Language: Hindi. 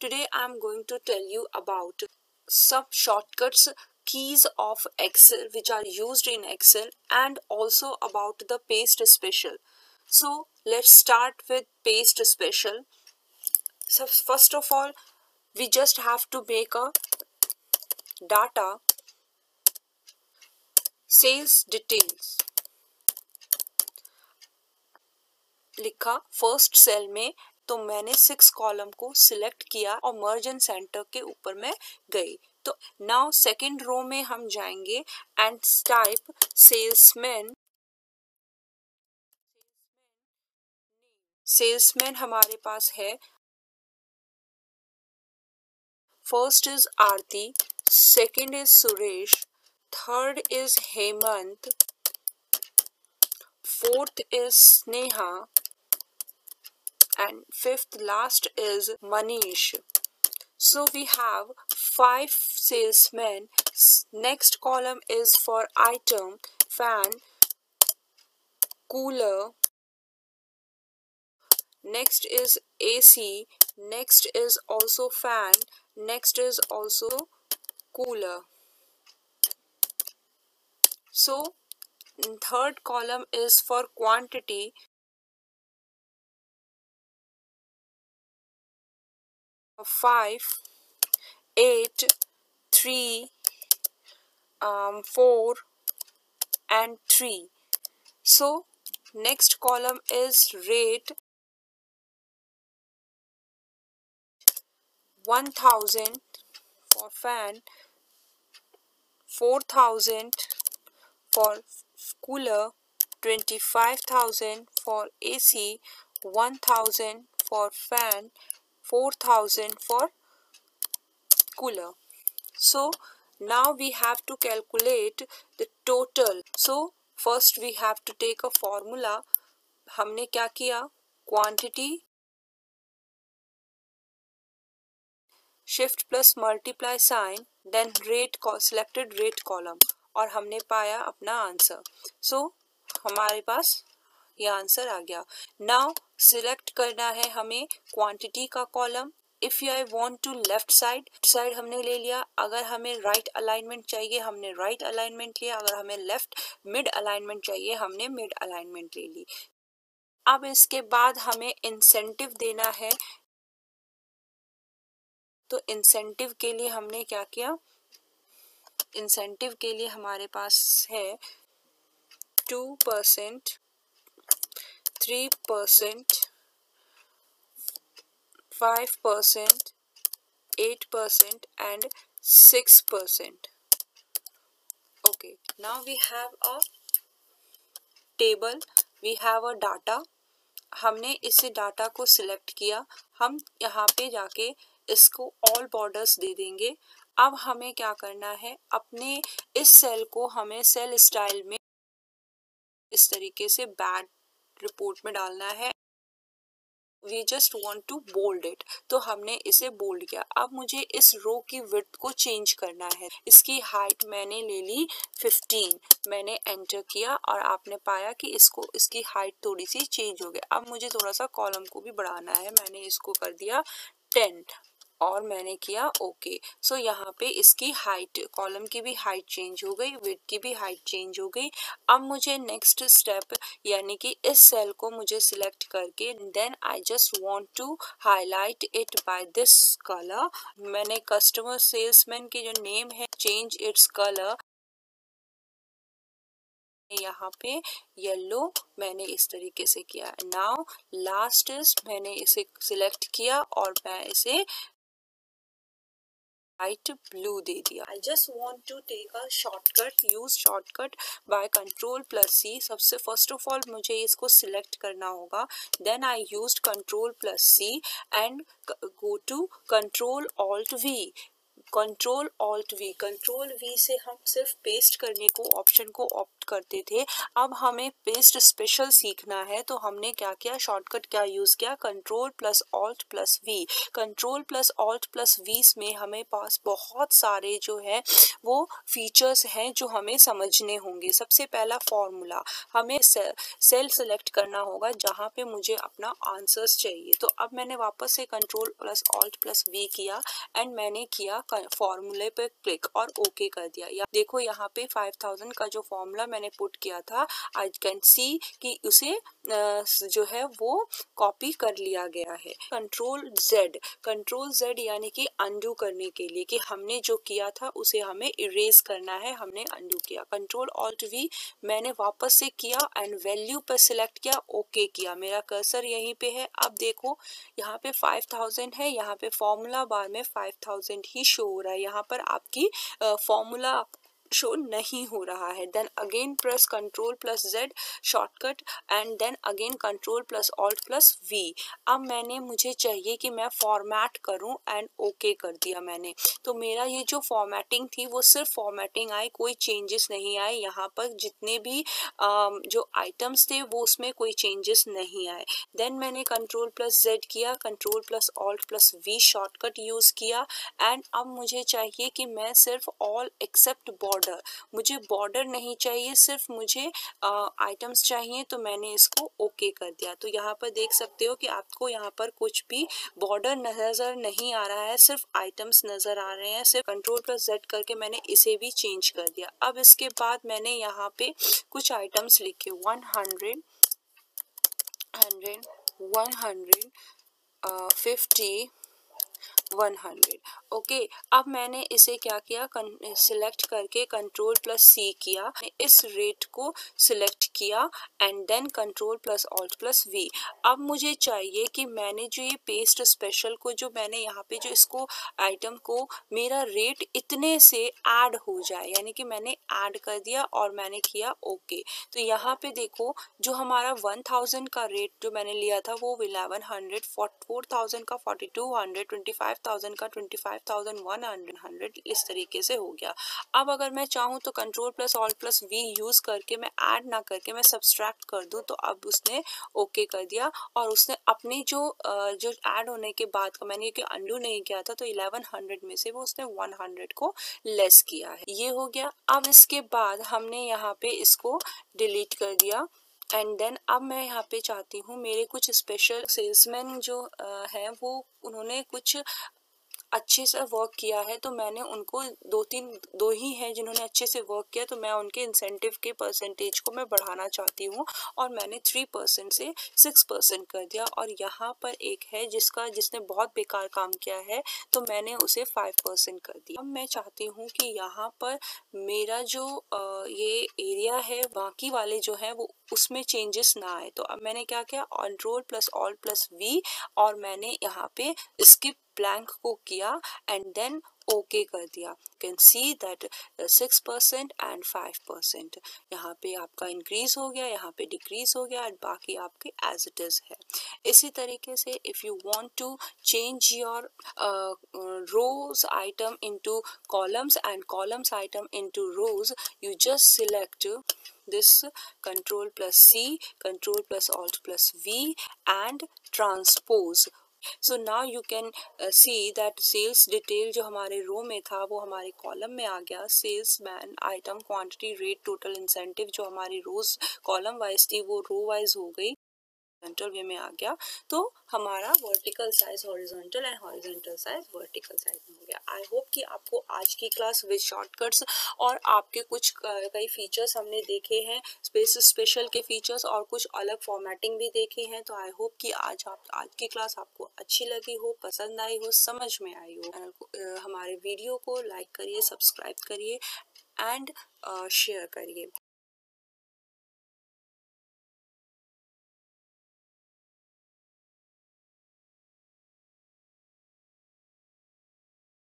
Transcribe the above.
today I'm going to tell you about some shortcuts keys of Excel which are used in Excel and also about the paste special. So let's start with paste special. So first of all we just have to make a data sales details लिखा फर्स्ट सेल में तो मैंने सिक्स कॉलम को सिलेक्ट किया और मर्जन सेंटर के ऊपर मैं गई। तो नाउ सेकंड रो में हम जाएँगे एंड टाइप सेल्समैन सेल्समैन हमारे पास है। First is Aarti second is Suresh third is Hemant fourth is Sneha and fifth last is Manish. So we have five salesmen. Next column is for item, fan, cooler. Next is AC. Next is also fan. Next is also cooler. So third column is for quantity. 5 8 3 um, 4 and 3 so next column is rate 1000 for fan 4000 for cooler 25000 for AC 1000 for fan 4000 for cooler. So now we have to calculate the total. So first we have to take a formula. हमने क्या किया? Quantity shift plus multiply sign then rate selected rate column और हमने पाया अपना आंसर सो so, हमारे पास ये आंसर आ गया. नाउ सिलेक्ट करना है हमें क्वांटिटी का column if you I want to left side side हमने ले लिया। अगर हमें राइट right अलाइनमेंट चाहिए, हमने राइट right अलाइनमेंट लिया। अगर हमें लेफ़्ट मिड अलाइनमेंट चाहिए, हमने मिड अलाइनमेंट ले ली। अब इसके बाद हमें इंसेंटिव देना है। तो इंसेंटिव के लिए हमने क्या किया? इंसेंटिव के लिए हमारे पास है two percent three percent five percent eight percent and six percent okay, now we have a table. We have a data. हमने इसे डाटा को सिलेक्ट किया। हम यहाँ पे जाके इसको ऑल बॉर्डर्स दे देंगे। अब हमें क्या करना है? अपने इस सेल को हमें सेल स्टाइल में इस तरीके से बैड रिपोर्ट में डालना है। We just want to bold it तो हमने इसे बोल्ड किया। अब मुझे इस रो की विथ को चेंज करना है। इसकी हाइट मैंने ले ली 15 मैंने एंटर किया और आपने पाया कि इसको, इसकी हाइट थोड़ी सी चेंज हो गई। अब मुझे थोड़ा सा कॉलम को भी बढ़ाना है। मैंने इसको कर दिया 10 और मैंने किया, ओके। सो, यहाँ पे इसकी हाइट कॉलम की भी हाइट चेंज हो गई विथ की भी हाइट चेंज हो गई। अब मुझे नेक्स्ट स्टेप यानी कि इस सेल को मुझे सिलेक्ट करके then I just want to highlight it by this colour मैंने कस्टमर सेल्समैन के जो नेम है चेंज इट्स कलर यहाँ पे येलो मैंने इस तरीके से किया। नाउ लास्ट इज़ मैंने इसे सिलेक्ट किया और मैं इसे लाइट ब्लू दे दिया। I just want to take a shortcut use shortcut by control plus C सबसे फ़र्स्ट ऑफ़ ऑल मुझे इसको सिलेक्ट करना होगा। Then I use control plus C and go to control alt V control alt V control V से हम सिर्फ़ पेस्ट करने को ऑप्शन को ऑप्ट करते थे। अब हमें पेस्ट स्पेशल सीखना है तो हमने क्या किया? शॉर्टकट क्या यूज़ किया? Control plus alt plus V control plus alt plus V में हमें पास बहुत सारे जो है, वो फीचर्स हैं जो हमें समझने होंगे। सबसे पहला फॉर्मूला हमें सेल सेलेक्ट करना होगा, जहाँ पे मुझे अपना आंसर्स चाहिए। तो अब मैंने वापस से control plus alt plus V किया एंड मैंने किया फॉर्मूले पे क्लिक और ओके कर दिया। या देखो यहाँ पे 5000 का जो फॉर्मूला मैंने पुट किया था आई कैन सी कि उसे जो है वो कॉपी कर लिया गया है। कंट्रोल जेड कंट्रोल जेड यानी कि अंडू करने के लिए कि हमने जो किया था उसे हमें इरेज करना है, हमने अंडू किया। कंट्रोल ऑल्ट वी मैंने वापस से किया एंड वैल्यू पर सिलेक्ट किया ओके okay किया। मेरा कर्सर यहीं पे है। अब देखो, यहाँ पे 5000 है, यहाँ पे फॉर्मूला बार में 5000 ही शो हो रहा है। यहाँ पर आपकी फॉर्मूला शो नहीं हो रहा है। Then again press control plus Z shortcut and then again control plus alt plus V अब मैंने, मुझे चाहिए कि मैं फॉर्मेट करूँ एंड ओके okay कर दिया मैंने। तो मेरा ये जो फॉर्मेटिंग थी, वो सिर्फ़ फॉर्मेटिंग आई कोई चेंजेस नहीं आए। यहाँ पर जितने भी जो आइटम्स थे, वो उसमें कोई चेंजेस नहीं आए। देन मैंने कंट्रोल प्लस जेड किया control plus alt plus V shortcut use किया। एंड अब मुझे चाहिए कि मैं सिर्फ़ ऑल एक्सेप्ट बॉर्डर बॉर्डर मुझे बॉर्डर नहीं चाहिए, सिर्फ़ मुझे आइटम्स चाहिए तो मैंने इसको ओके okay कर दिया। तो यहाँ पर देख सकते हो कि आपको यहाँ पर कुछ भी बॉर्डर नज़र नहीं आ रहा है, सिर्फ़ आइटम्स नज़र आ रहे हैं, सिर्फ़ कंट्रोल प्लस जेड करके मैंने इसे भी चेंज कर दिया। अब इसके बाद मैंने यहाँ पे कुछ आइटम्स लिखे। One hundred hundred one hundred fifty one hundred okay अब मैंने इसे क्या किया? सिलेक्ट करके कंट्रोल प्लस सी किया। इस रेट को सिलेक्ट किया and then control plus alt plus V अब मुझे चाहिए कि मैंने जो ये पेस्ट स्पेशल को, जो मैंने यहाँ पे जो इसको आइटम को, मेरा रेट इतने से ऐड हो जाए। यानी कि मैंने ऐड कर दिया और मैंने किया ओके okay. तो यहाँ पे देखो, जो हमारा वन थाउज़ेंड का रेट जो मैंने लिया था, वो इलेवन हंड्रेड फोर थाउज़ेंड का forty two hundred twenty five thousand का twenty five thousand one hundred इस तरीके से हो गया। अब अगर मैं चाहूँ तो control plus all plus V use करके मैं ऐड ना करके मैं सब्सट्रैक्ट कर दूँ तो अब उसने ओके okay कर दिया और उसने अपनी जो जो ऐड होने के बाद का मैंने कि अंडू नहीं किया था तो इलेवन हंड्रेड में से वो उसने वन हंड्रेड को लेस किया है। ये हो गया। अब इसके बाद हमने यहाँ पे इसको डिलीट कर दिया। एंड देन अब मैं यहाँ पे चाहती हूँ मेरे कुछ स्पेशल सेल्समैन जो आ, है वो उन्होंने कुछ अच्छे से वर्क किया है तो मैंने उनको दो तीन दो ही हैं जिन्होंने अच्छे से वर्क किया तो मैं उनके इंसेंटिव के परसेंटेज को मैं बढ़ाना चाहती हूँ और मैंने थ्री परसेंट से सिक्स परसेंट कर दिया और यहाँ पर एक है जिसका, जिसने बहुत बेकार काम किया है तो मैंने उसे फाइव परसेंट कर दिया। अब मैं चाहती हूँ कि यहाँ पर मेरा जो ये एरिया है, बाकी वाले जो है, वो उसमें चेंजेस ना आए। तो अब मैंने क्या किया all roll plus all plus V और मैंने यहाँ पे स्किप ब्लैंक को किया एंड देन ओके कर दिया। Can see that six percent and five percent यहाँ पे आपका इंक्रीज हो गया यहाँ पे डिक्रीज हो गया एंड बाकी आपके एज इट इज़ है। इसी तरीके से if you want to change your rows item into columns and columns item into rows you just select this control plus C, control plus alt plus V and transpose so now you can see that sales detail जो हमारे रो में था, वो हमारे कॉलम में आ गया। Sales man item quantity rate total incentive जो हमारी रोज कॉलम वाइज थी, वो रो वाइज हो गई। हॉरिजॉन्टल वे में आ गया तो हमारा vertical size horizontal and horizontal size vertical size में हो गया। आई होप कि आपको आज की क्लास विद शॉर्टकट्स और आपके कुछ कई फीचर्स हमने देखे हैं स्पेस स्पेशल के फीचर्स और कुछ अलग फॉर्मेटिंग भी देखे हैं तो आई होप कि आज आप, आज की क्लास आपको अच्छी लगी हो, पसंद आई हो, समझ में आई हो। हमारे वीडियो को लाइक करिए सब्सक्राइब करिए एंड शेयर करिए।